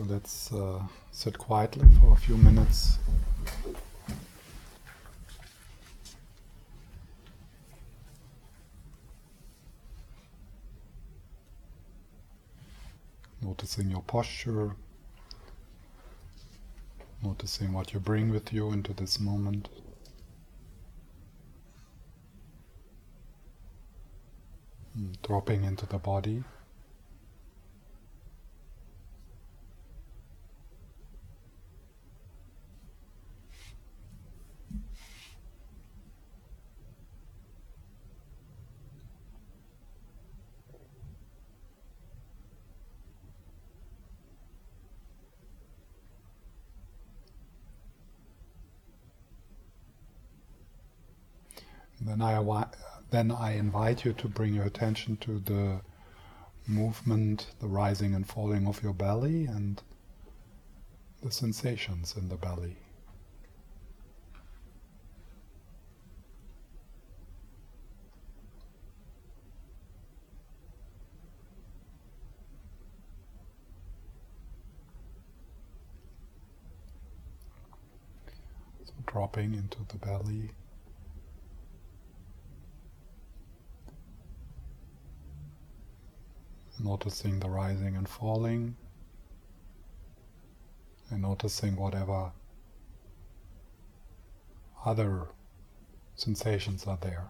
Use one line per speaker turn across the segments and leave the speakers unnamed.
So let's uh, sit quietly for a few minutes. Noticing your posture, noticing what you bring with you into this moment. Hmm, dropping into the body. Then I, then I invite you to bring your attention to the movement, the rising and falling of your belly, and the sensations in the belly. Dropping into the belly. Noticing the rising and falling, and noticing whatever other sensations are there.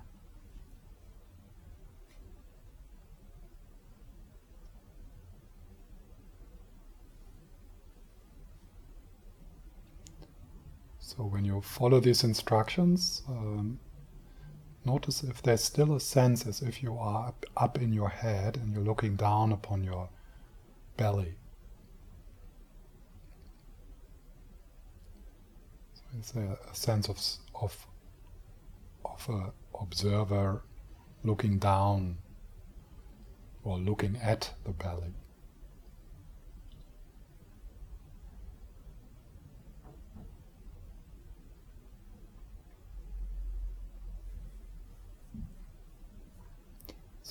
So when you follow these instructions, um, Notice if there's still a sense as if you are up, in your head and you're looking down upon your belly. So it's a, a sense of, of, of an observer looking down or looking at the belly.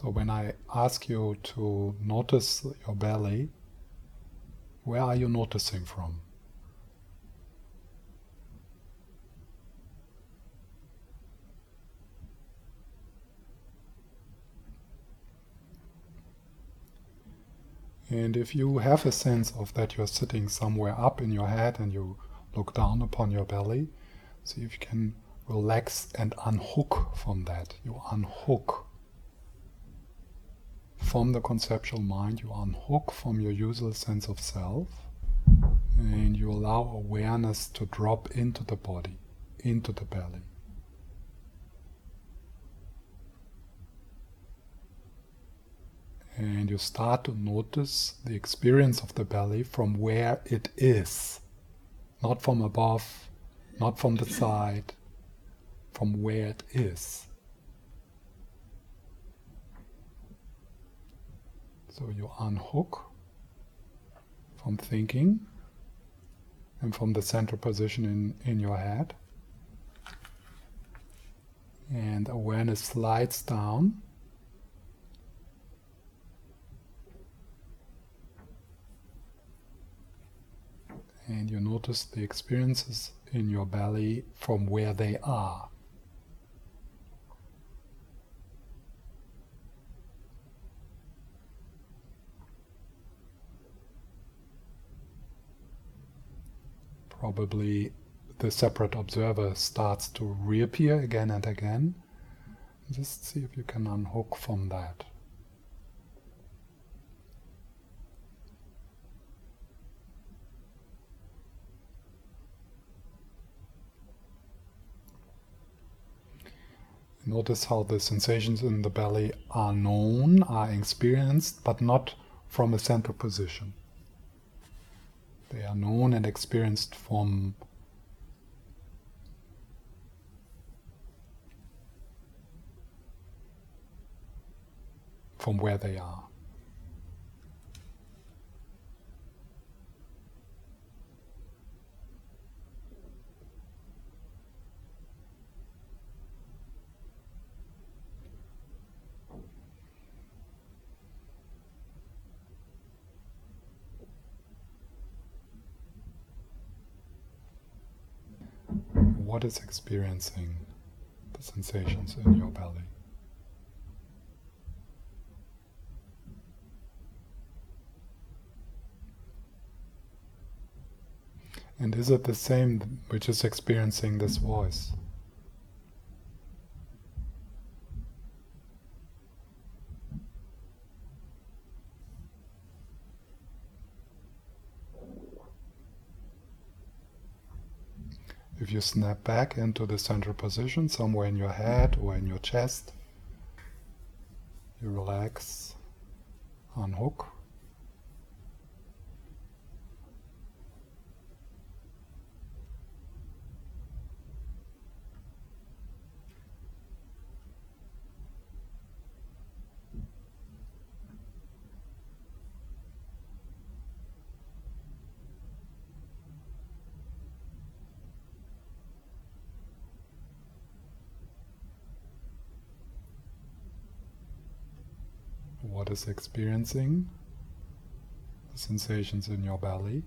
So when I ask you to notice your belly, where are you noticing from? And if you have a sense of that you're sitting somewhere up in your head and you look down upon your belly, see if you can relax and unhook from that. You unhook from the conceptual mind, you unhook from your usual sense of self and you allow awareness to drop into the body, into the belly. And you start to notice the experience of the belly from where it is, not from above, not from the side, from where it is. So you unhook from thinking and from the central position in, in your head. And awareness slides down. And you notice the experiences in your belly from where they are. Probably the separate observer starts to reappear again and again. Just see if you can unhook from that. Notice how the sensations in the belly are known, are experienced, but not from a central position. They are known and experienced from from where they are. What is experiencing the sensations in your belly. And is it the same which is experiencing this voice? If you snap back into the central position, somewhere in your head or in your chest, you relax, unhook. Is experiencing the sensations in your belly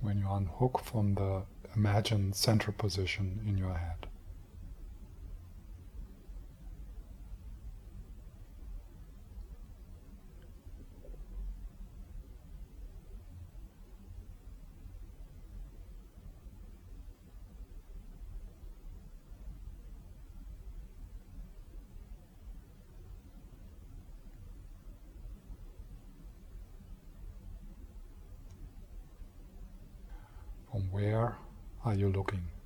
when you unhook from the imagined central position in your head. Where are you looking?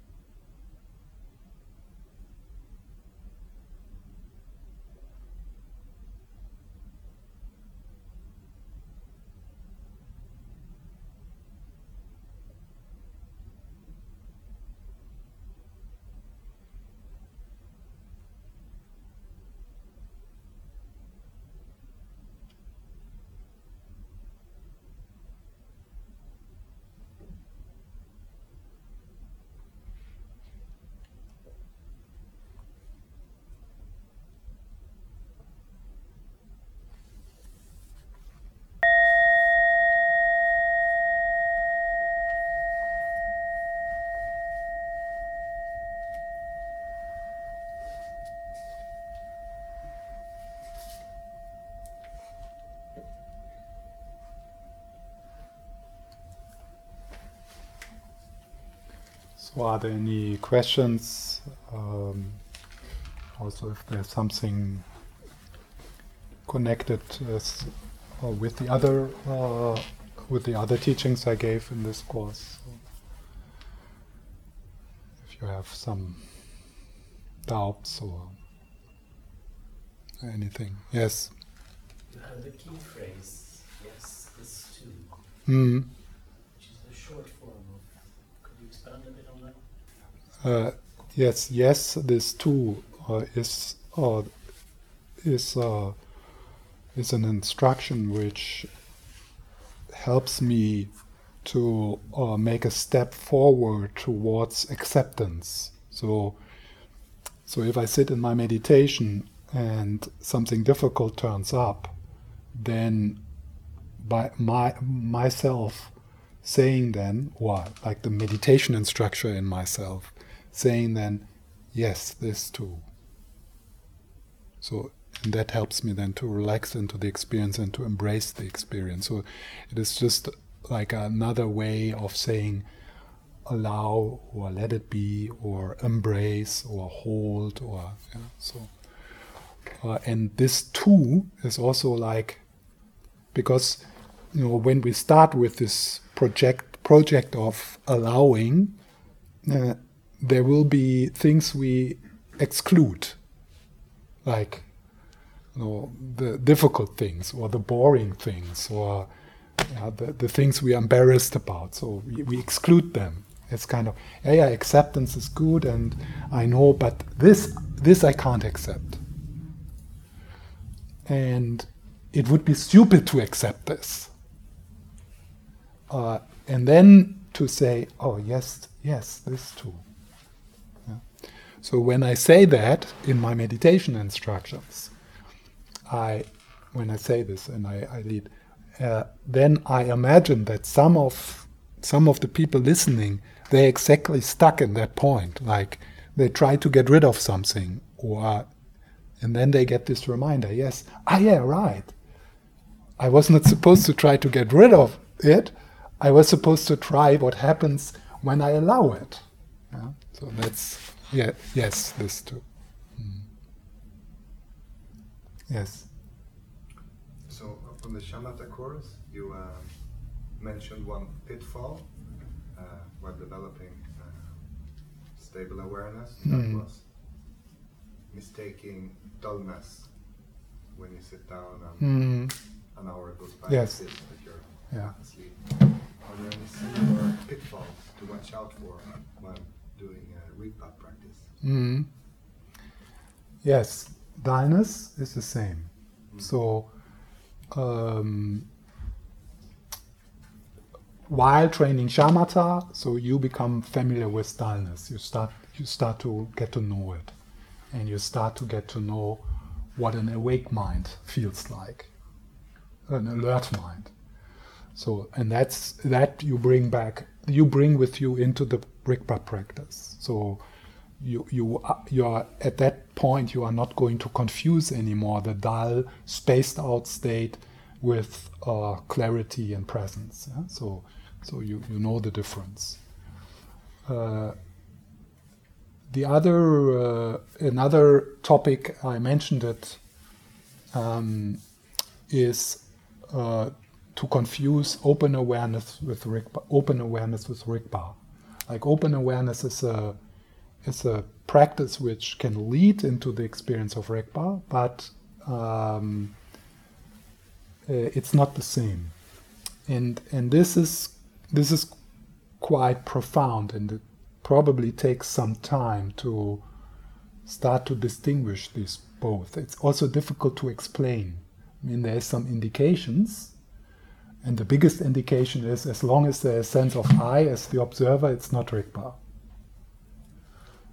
So, are there any questions? Um, also, if there's something connected uh, with the other uh, with the other teachings I gave in this course. So if you have some doubts or anything, yes.
You have the key phrase, yes, this too.
Mm. Uh, yes, yes, this too uh, is uh, is uh, is an instruction which helps me to uh, make a step forward towards acceptance. So, so if I sit in my meditation and something difficult turns up, then by my myself saying then, or like the meditation instructor in myself, saying then, yes, this too. So that helps me then to relax into the experience and to embrace the experience. So it is just like another way of saying allow or let it be or embrace or hold or yeah, so uh, and this too is also like because you know when we start with this project project of allowing uh, there will be things we exclude, like you know, the difficult things or the boring things or the, the things we are embarrassed about. So we, we exclude them. It's kind of yeah, yeah, acceptance is good, and I know, but this this I can't accept, and it would be stupid to accept this. Uh, and then to say, oh yes, yes, this too. So when I say that in my meditation instructions, I, when I say this and I, I lead, uh, then I imagine that some of some of the people listening they're exactly stuck in that point. Like they try to get rid of something, or and then they get this reminder. Yes, ah, yeah, right. I was not supposed to try to get rid of it. I was supposed to try what happens when I allow it. Yeah? So that's yeah, yes, this too. Mm. Yes.
So from the shamatha course, you uh, mentioned one pitfall uh, while developing uh, stable awareness. That
Mm.
was mistaking dullness when you sit down and
Mm.
an hour goes by.
Yes.
and it feels like you're
Yeah.
asleep. Are there any similar pitfalls to watch out for when doing Rigpa practice?
Mm. Yes, dullness is the same. So, um, while training shamatha, so you become familiar with dullness. You start you start to get to know it, and you start to get to know what an awake mind feels like, an alert mind. So, and that's that you bring back, you bring with you into the Rigpa practice. So, you you you are at that point you are not going to confuse anymore the dull, spaced out state with uh, clarity and presence. yeah? So, so you you know the difference. Uh, the other uh, another topic I mentioned it um, is uh, to confuse open awareness with Rigpa, open awareness with Rigpa. Like open awareness is a is a practice which can lead into the experience of Rigpa, but um, uh, it's not the same. And and this is this is quite profound, and it probably takes some time to start to distinguish these both. It's also difficult to explain. I mean, there's some indications, and the biggest indication is as long as there's a sense of I as the observer, it's not Rigpa.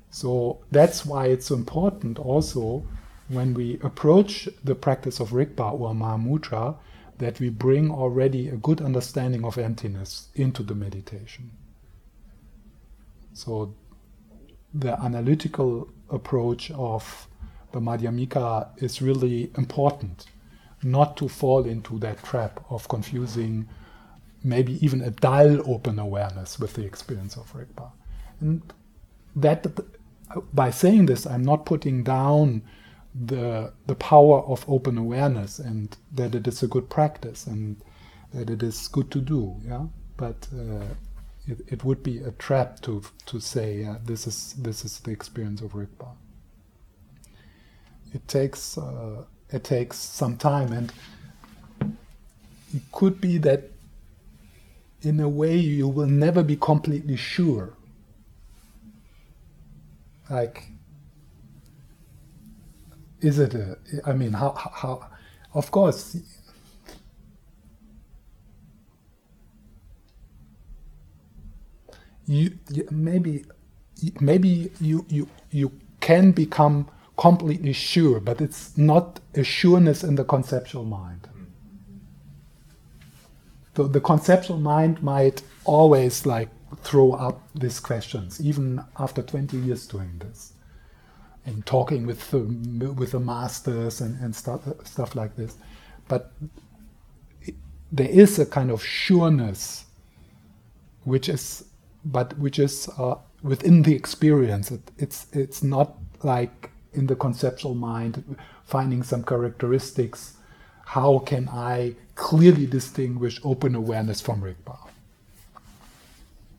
So that's why it's important also when we approach the practice of Rigpa or Mahamudra that we bring already a good understanding of emptiness into the meditation. So the analytical approach of the Madhyamika is really important, not to fall into that trap of confusing maybe even a dull open awareness with the experience of Rigpa. And that by saying this, I'm not putting down the the power of open awareness and that it is a good practice and that it is good to do. Yeah, but uh, it, it would be a trap to to say yeah, this is this is the experience of Rigpa. It takes uh, it takes some time, and it could be that in a way you will never be completely sure. Like, is it a? I mean, how how? Of course, you, you maybe maybe you you you can become completely sure, but it's not a sureness in the conceptual mind. The conceptual mind might always like throw up these questions, even after 20 years doing this, and talking with the, with the masters and, and stuff stuff like this. But there is a kind of sureness, which is, but which is uh, within the experience. It, it's it's not like in the conceptual mind finding some characteristics. How can I clearly distinguish open awareness from Rigpa?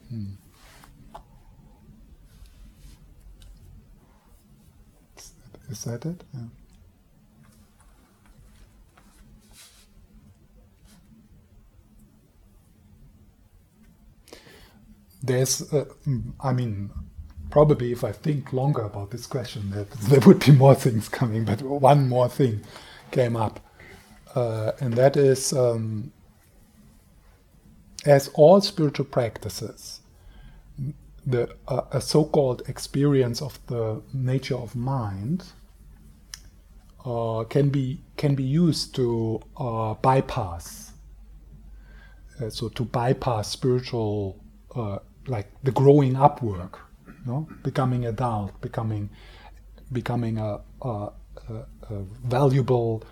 Hmm. Is that it? Yeah. There's, uh, I mean, probably if I think longer about this question, that there would be more things coming, but one more thing came up, uh, and that is um, as all spiritual practices, the uh, a so-called experience of the nature of mind uh, can be can be used to uh, bypass, uh, so to bypass spiritual uh, like the growing up work, no, becoming adult, becoming becoming a, a, a, valuable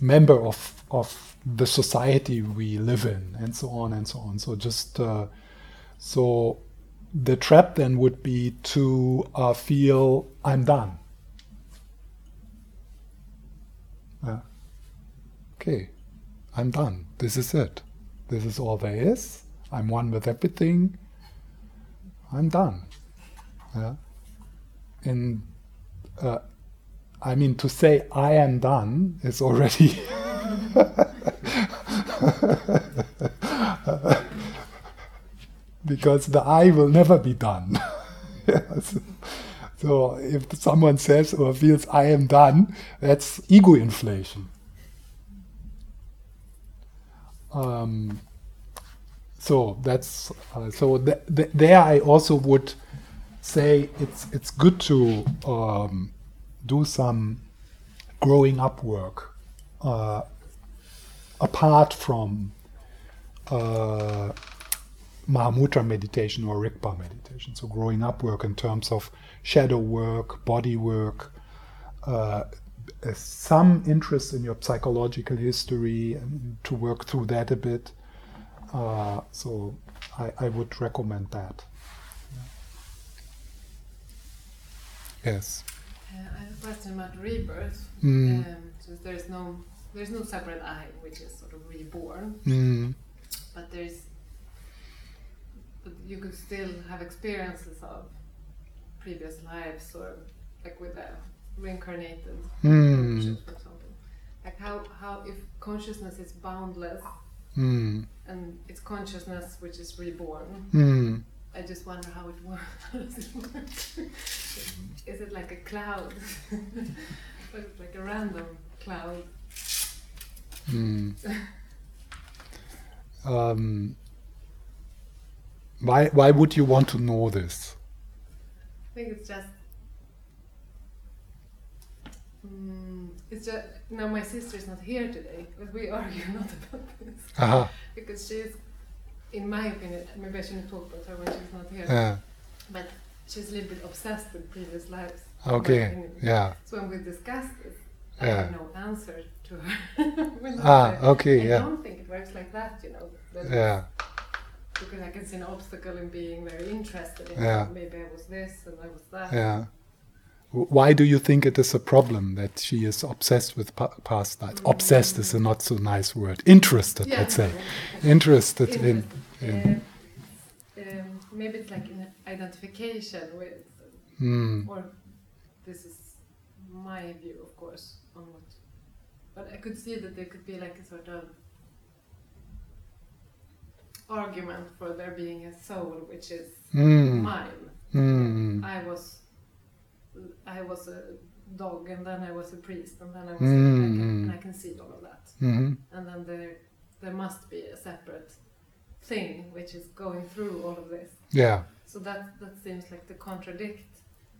member of of the society we live in, and so on and so on. So just uh, so the trap then would be to uh, feel I'm done. Uh, okay, I'm done. This is it. This is all there is. I'm one with everything. I'm done. Yeah. And uh, I mean, to say I am done is already. because the I will never be done. yes. So if someone says or feels I am done, that's ego inflation. Um, so that's uh, so th- th- there. I also would say it's it's good to um, do some growing up work uh, apart from uh, Mahamudra meditation or Rigpa meditation. So growing up work in terms of shadow work, body work, uh, some interest in your psychological history and to work through that a bit. Uh, so I, I, would recommend that. Yes.
Uh, I have a question about rebirth.
Mm.
Um, so there's no there's no separate I, which is sort of reborn,
mm.
but there's but you could still have experiences of previous lives or like with a reincarnated
mm.
for example. Like how how if consciousness is boundless
mm.
and it's consciousness which is reborn. I just wonder how it works. is it like a cloud? or like a random cloud?
Mm. um, why why would you want to know this?
I think it's just mm, it's just now my sister is not here today, but we argue not about this
uh-huh.
because she's, in my opinion, maybe I shouldn't talk about her when she's not here,
Yeah.
but she's a little bit obsessed with previous lives.
Okay. Yeah.
So when we discuss this, I
Yeah.
have no answer to her. I
Ah.
say,
Okay.
I
Yeah.
don't think it works like that, you know. that
Yeah.
Because I can see an obstacle in being very interested in
Yeah.
maybe I was this and I was that.
Yeah. Why do you think it is a problem that she is obsessed with pa- past lives? Obsessed is a not so nice word. Interested,
Yeah.
let's say. Interested in.
Interested. Uh, um, maybe it's like an identification with,
Mm,
or this is my view, of course, on what. But I could see that there could be like a sort of argument for there being a soul which is
mm,
mine.
mm,
I was, I was a dog, and then I was a priest, and then I was,
Mm,
I can, and I can see all of that.
mhm,
and then there there must be a separate thing which is going through all of this
Yeah.
so that that seems like to contradict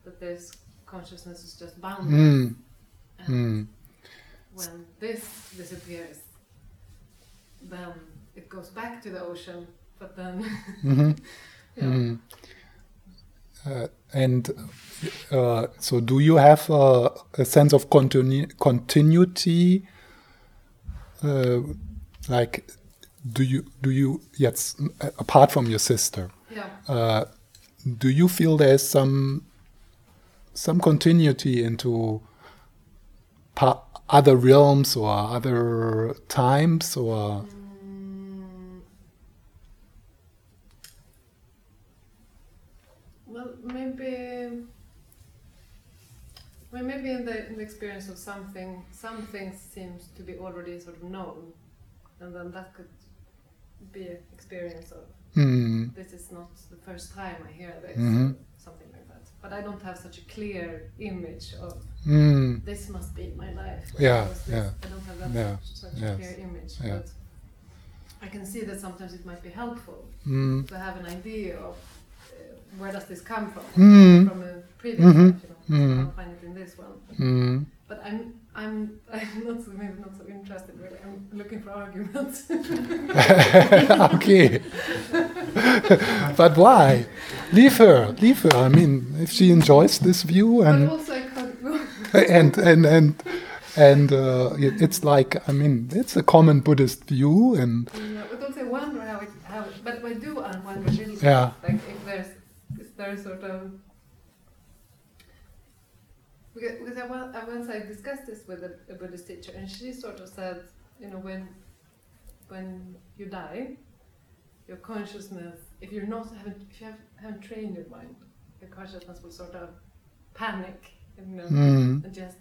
that there's consciousness is just boundless
Mm,
and
mm,
when this disappears then it goes back to the ocean but then
mhm.
yeah.
Mm. Uh, and uh, so, do you have uh, a sense of continu- continuity? Uh, like, do you do you yes? Apart from your sister,
yeah
uh, do you feel there's some some continuity into pa- other realms or other times or?
Mm. Well, maybe. Well, maybe in the, in the experience of something, some things seems to be already sort of known, and then that could be an experience of
Mm,
this is not the first time I hear this,
Mhm.
something like that. But I don't have such a clear image of
mm,
this must be my life.
Yeah, yeah,
I don't have that
yeah,
such
yes,
a clear image,
yeah.
but I can see that sometimes it might be helpful
mm,
to have an idea of where does this come from
mm,
from a previous life, you know.
mhm.
So I'll find it in this one.
mm.
But I'm I'm I'm not so maybe not so interested really. I'm looking for arguments.
okay. but why? Leave her, leave her. I mean, if she enjoys this view and
but also I can't
and and and and uh, it- it's like I mean, it's a common Buddhist view, and
Yeah, but also wonder how it, how it, but I do I wonder bit,
Yeah.
like if there's, there sort of, because, because I, once- I once I discussed this with a, a Buddhist teacher and she sort of said, you know, when, when you die, your consciousness, if you're not, haven't, if you have, haven't trained your mind, your consciousness will sort of panic, you know,
mm,
and just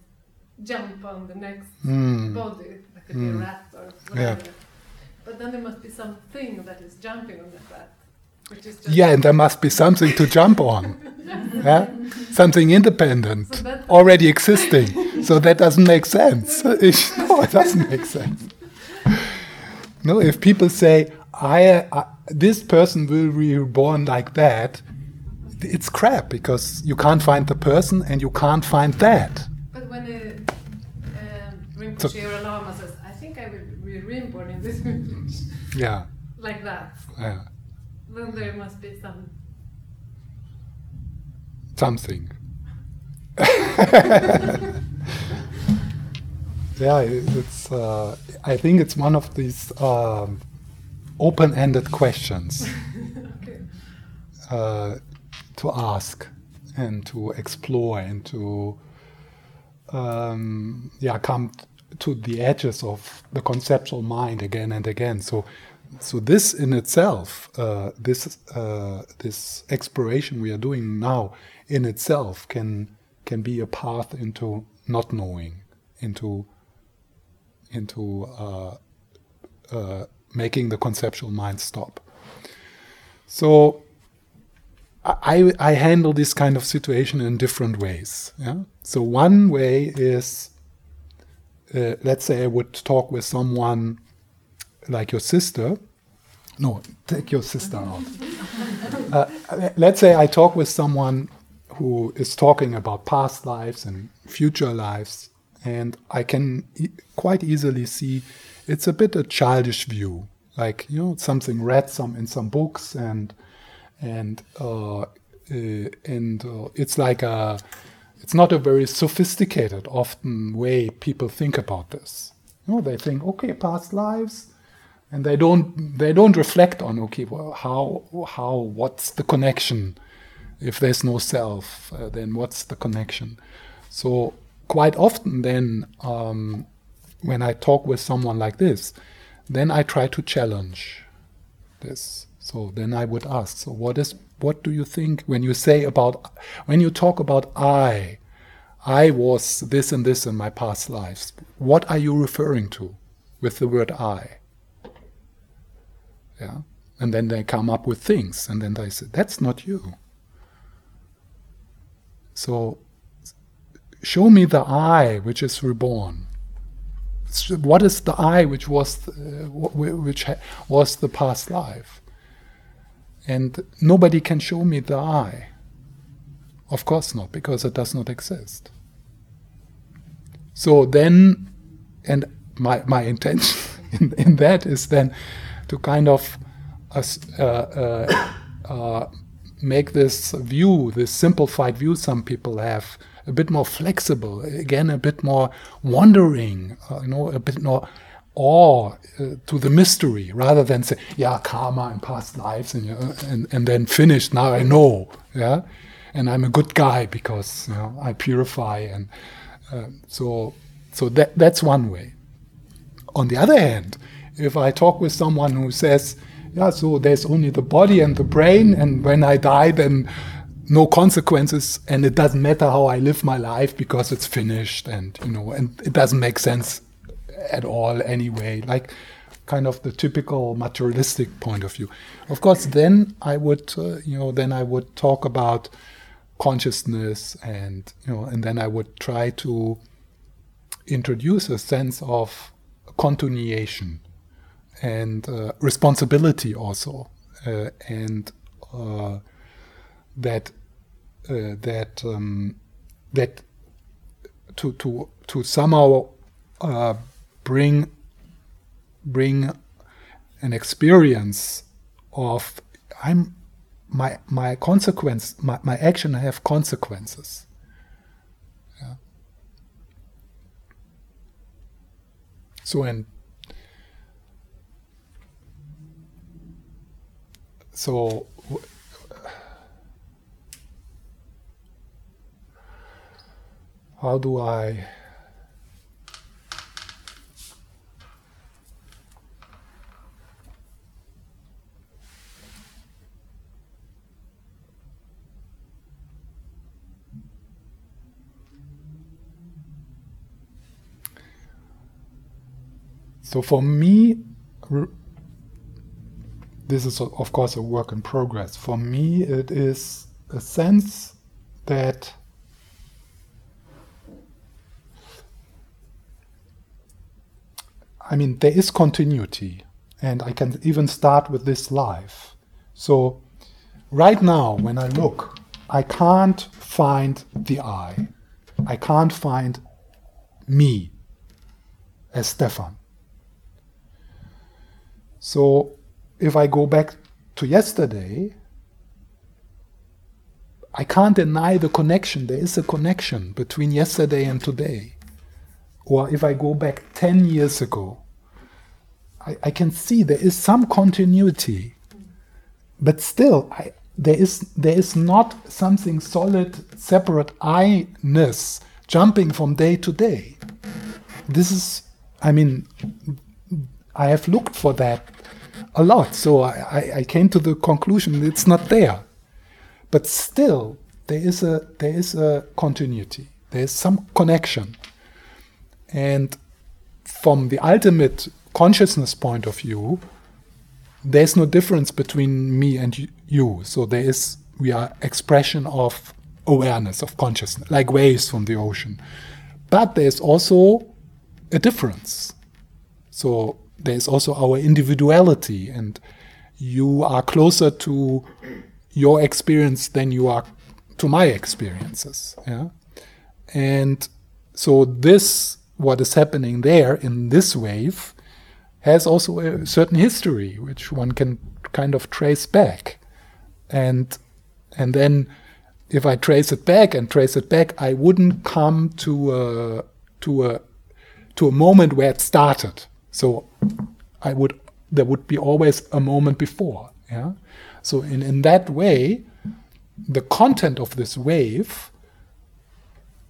jump on the next
mm,
body, that could be a
Mm.
rat or
Yeah.
whatever. But then there must be something that is jumping on that rat, which is just
yeah, and there must be something to jump on, yeah, something independent.
So
already existing. so that doesn't make sense. No, it doesn't make sense. No, if people say, I, I, this person will be reborn like that, it's crap because you can't find the person and you can't find that.
But when uh, um, Rinpoche or a Lama says, I think I will be reborn in this village,
Yeah,
like that,
yeah,
then there must be some.
something. yeah, it's. Uh, I think it's one of these um, open-ended questions.
Okay.
uh, to ask and to explore and to um, yeah come t- to the edges of the conceptual mind again and again. So so this in itself, uh, this uh, this exploration we are doing now in itself can can be a path into not knowing, into into uh, uh, making the conceptual mind stop. So I, I handle this kind of situation in different ways. Yeah. So one way is, uh, let's say I would talk with someone like your sister. No, take your sister out. uh, let's say I talk with someone who is talking about past lives and future lives, and I can e- quite easily see it's a bit a childish view, like you know something read some in some books and and uh, uh, and uh, it's like a it's not a very sophisticated often way people think about this you know they think okay past lives and they don't they don't reflect on okay well how how what's the connection if there's no self uh, then what's the connection so quite often then um, when i talk with someone like this then i try to challenge this. So then I would ask, so what is what do you think when you say about when you talk about I, I was this and this in my past lives. What are you referring to with the word I? Yeah. And then they come up with things and then they say, that's not you. So show me the I which is reborn what is the I which was uh, wh- which was the past life and nobody can show me the I of course not because it does not exist so then and my my intention in, in that is then to kind of uh, uh, uh, uh, make this view this simplified view some people have a bit more flexible, again, a bit more wondering, uh, you know, a bit more awe uh, to the mystery, rather than say, yeah, karma and past lives, and, know, and and then finished. Now I know, yeah, and I'm a good guy because you know I purify, and uh, so so that that's one way. On the other hand, if I talk with someone who says, yeah, so there's only the body and the brain, and when I die, then no consequences and it doesn't matter how I live my life because it's finished and you know and it doesn't make sense at all anyway like kind of the typical materialistic point of view. Of course then I would uh, you know then I would talk about consciousness and you know and then I would try to introduce a sense of continuation and uh, responsibility also uh, and uh, that uh, that um, that to to to somehow uh, bring bring an experience of I'm my my consequence my, my action have consequences. Yeah. So and so how do I So for me, this is of course a work in progress. For me, it is a sense that I mean, there is continuity, and I can even start with this life. So, right now, when I look, I can't find the I. I can't find me as Stefan. So if I go back to yesterday, I can't deny the connection. There is a connection between yesterday and today. Or if I go back 10 years ago, I, I can see there is some continuity. But still, I, there, is, there is not something solid, separate I ness jumping from day to day. This is, I mean, I have looked for that a lot. So I, I came to the conclusion it's not there. But still, there is a there is a continuity. There is some connection. And from the ultimate consciousness point of view, there's no difference between me and you. So there is we are expression of awareness of consciousness, like waves from the ocean. But there's also a difference. So there's also our individuality, and you are closer to your experience than you are to my experiences. Yeah, and so this what is happening there in this wave has also a certain history which one can kind of trace back and and then if i trace it back and trace it back i wouldn't come to a to a to a moment where it started so I would there would be always a moment before. Yeah. So in, in that way, the content of this wave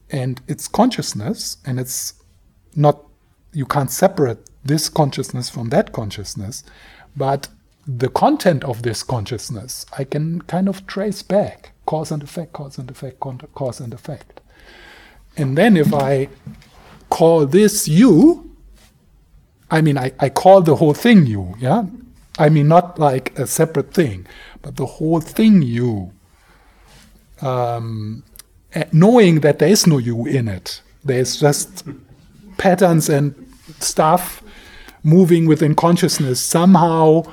and its consciousness, and it's not you can't separate this consciousness from that consciousness, but the content of this consciousness I can kind of trace back cause and effect, cause and effect, cause and effect. And then if I call this you, I mean, I, I call the whole thing you, yeah? I mean, not like a separate thing, but the whole thing you. Um, knowing that there is no you in it, there's just patterns and stuff moving within consciousness, somehow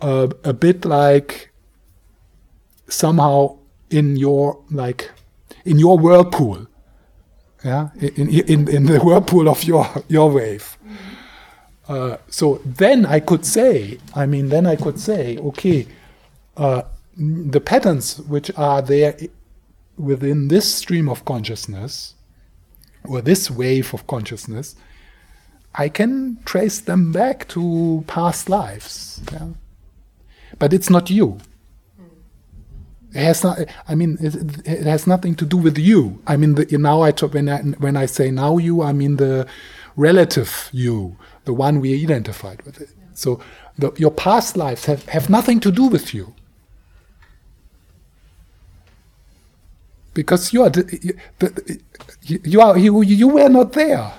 uh, a bit like somehow in your like in your whirlpool yeah in, in in the whirlpool of your your wave uh, so then I could say, I mean, then I could say, okay, uh, the patterns which are there within this stream of consciousness, or this wave of consciousness, I can trace them back to past lives. Yeah? But it's not you. It has not. I mean, it, it has nothing to do with you. I mean, the, now I talk, when I when I say now you, I mean the relative you the one we identified with it. So the, your past lives have, have nothing to do with you. Because you are, the, you, are you, you were not there.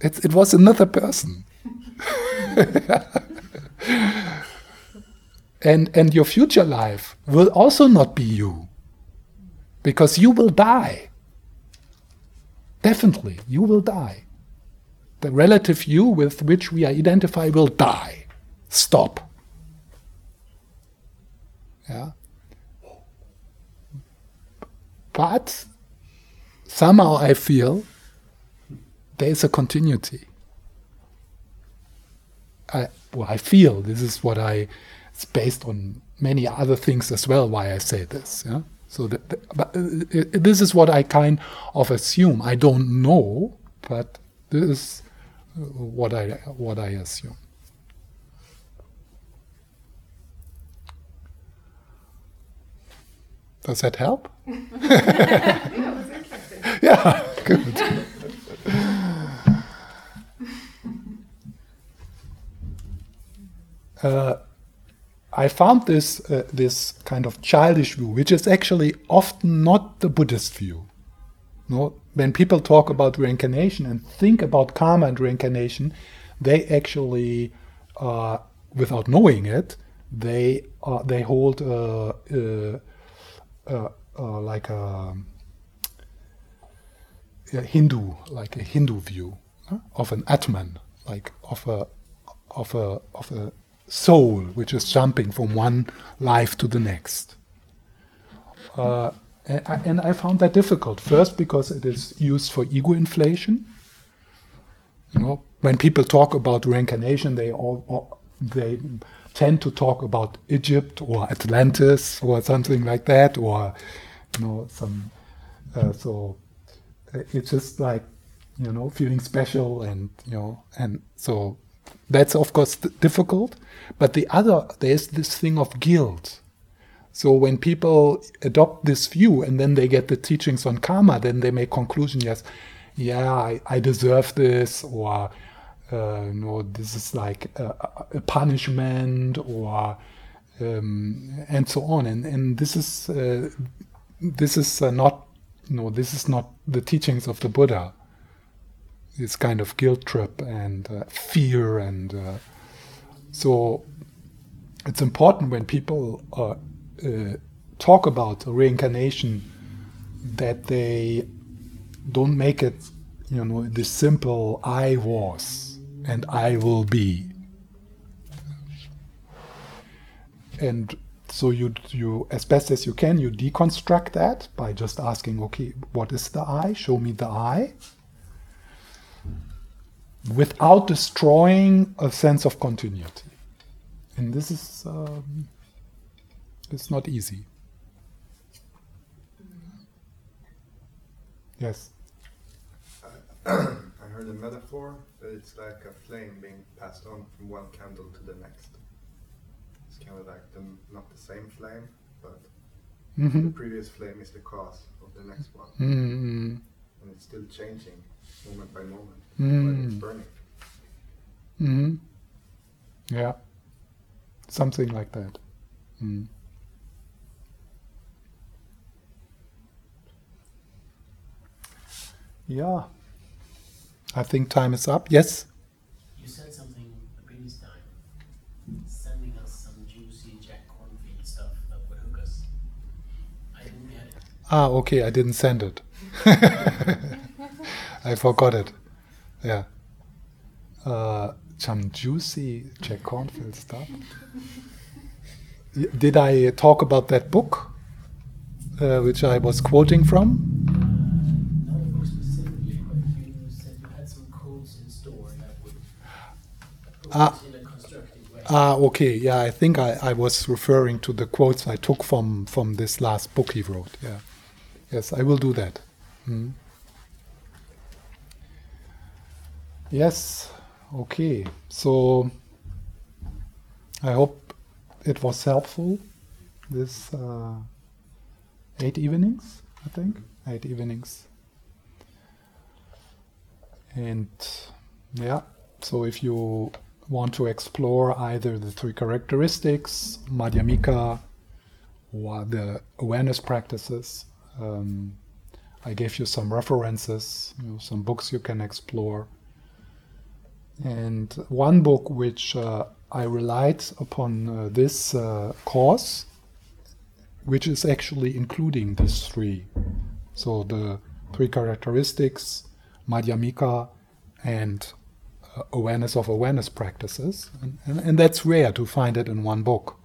It, it was another person. and, and your future life will also not be you. Because you will die. Definitely, you will die. The relative you with which we identify will die. Stop. Yeah. But somehow I feel there is a continuity. I, what I feel. This is what I. It's based on many other things as well. Why I say this. Yeah. So that, but uh, this is what I kind of assume. I don't know, but this is what I what I assume. Does that help? yeah, good. Uh, I found this uh, this kind of childish view, which is actually often not the Buddhist view. No, when people talk about reincarnation and think about karma and reincarnation, they actually, uh, without knowing it, they uh, they hold uh, uh, uh, like a, a, Hindu, like a Hindu view of an Atman, like of a of a of a soul which is jumping from one life to the next. Uh, and, I, found that difficult. First, because it is used for ego inflation. You know, when people talk about reincarnation, they all, all they tend to talk about Egypt or Atlantis or something like that, or you know, some. Uh, so uh, it's just like you know, feeling special, and you know, and so that's of course difficult. But the other, there's this thing of guilt. So when people adopt this view and then they get the teachings on karma, then they make conclusion, yes, yeah, I, I deserve this, or uh, no, this is like a, a punishment, or um, and so on. And and this is uh, this is uh, not no, this is not the teachings of the Buddha. This kind of guilt trip and uh, fear and uh, so it's important when people uh, talk about reincarnation that they don't make it, you know, this simple I was and I will be. And so you you as best as you can you deconstruct that by just asking okay what is the I show me the I without destroying a sense of continuity. And this is um, it's not easy. Yes.
I heard a metaphor that it's like a flame being passed on from one candle to the next. It's kind of like the, not the same flame, but mm-hmm. the previous flame is the cause of the next one. Mm-hmm. And it's still changing moment by moment mm. it's burning.
Mm-hmm. Yeah. Something like that. Mm. Yeah. I think time is up. Yes?
You said something the previous time, sending us some juicy Jack Kornfield stuff that would hook us. I didn't get it.
Ah, okay, I didn't send it. I forgot it. Yeah. Uh, some juicy Jack Kornfield stuff. Did I talk about that book, uh, which I was quoting from?
Not specifically, but you said you had some codes in store that would ah, a way.
Ah, okay. Yeah, I think I, I was referring to the quotes I took from, from this last book he wrote. Yeah. Yes, I will do that. Mm. Yes, okay. So I hope it was helpful. This uh, eight evenings, I think, eight evenings. And yeah, so if you want to explore either the three characteristics, Madhyamika, or the awareness practices, um, I gave you some references, you know, some books you can explore. And one book which uh, I relied upon uh, this uh, course, which is actually including these three. So the three characteristics, Madhyamika, and uh, awareness of awareness practices. And, and, and that's rare to find it in one book,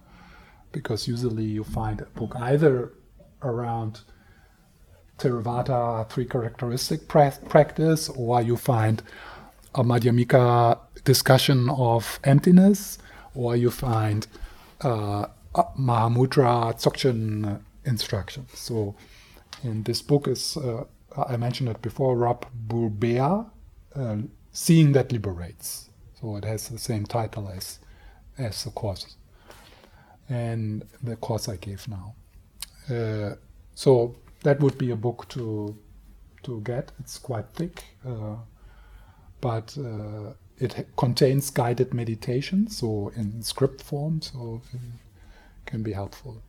because usually you find a book either around Theravada three characteristic pra- practice, or you find a Madhyamika discussion of emptiness, or you find uh, Mahamudra Dzogchen instructions. So, in this book is uh, I mentioned it before, Rob Burbea, uh, "Seeing That Liberates." So it has the same title as as the course, and the course I gave now. Uh, so that would be a book to to get. It's quite thick, uh, but uh, it contains guided meditation, so in script form, so it can be helpful.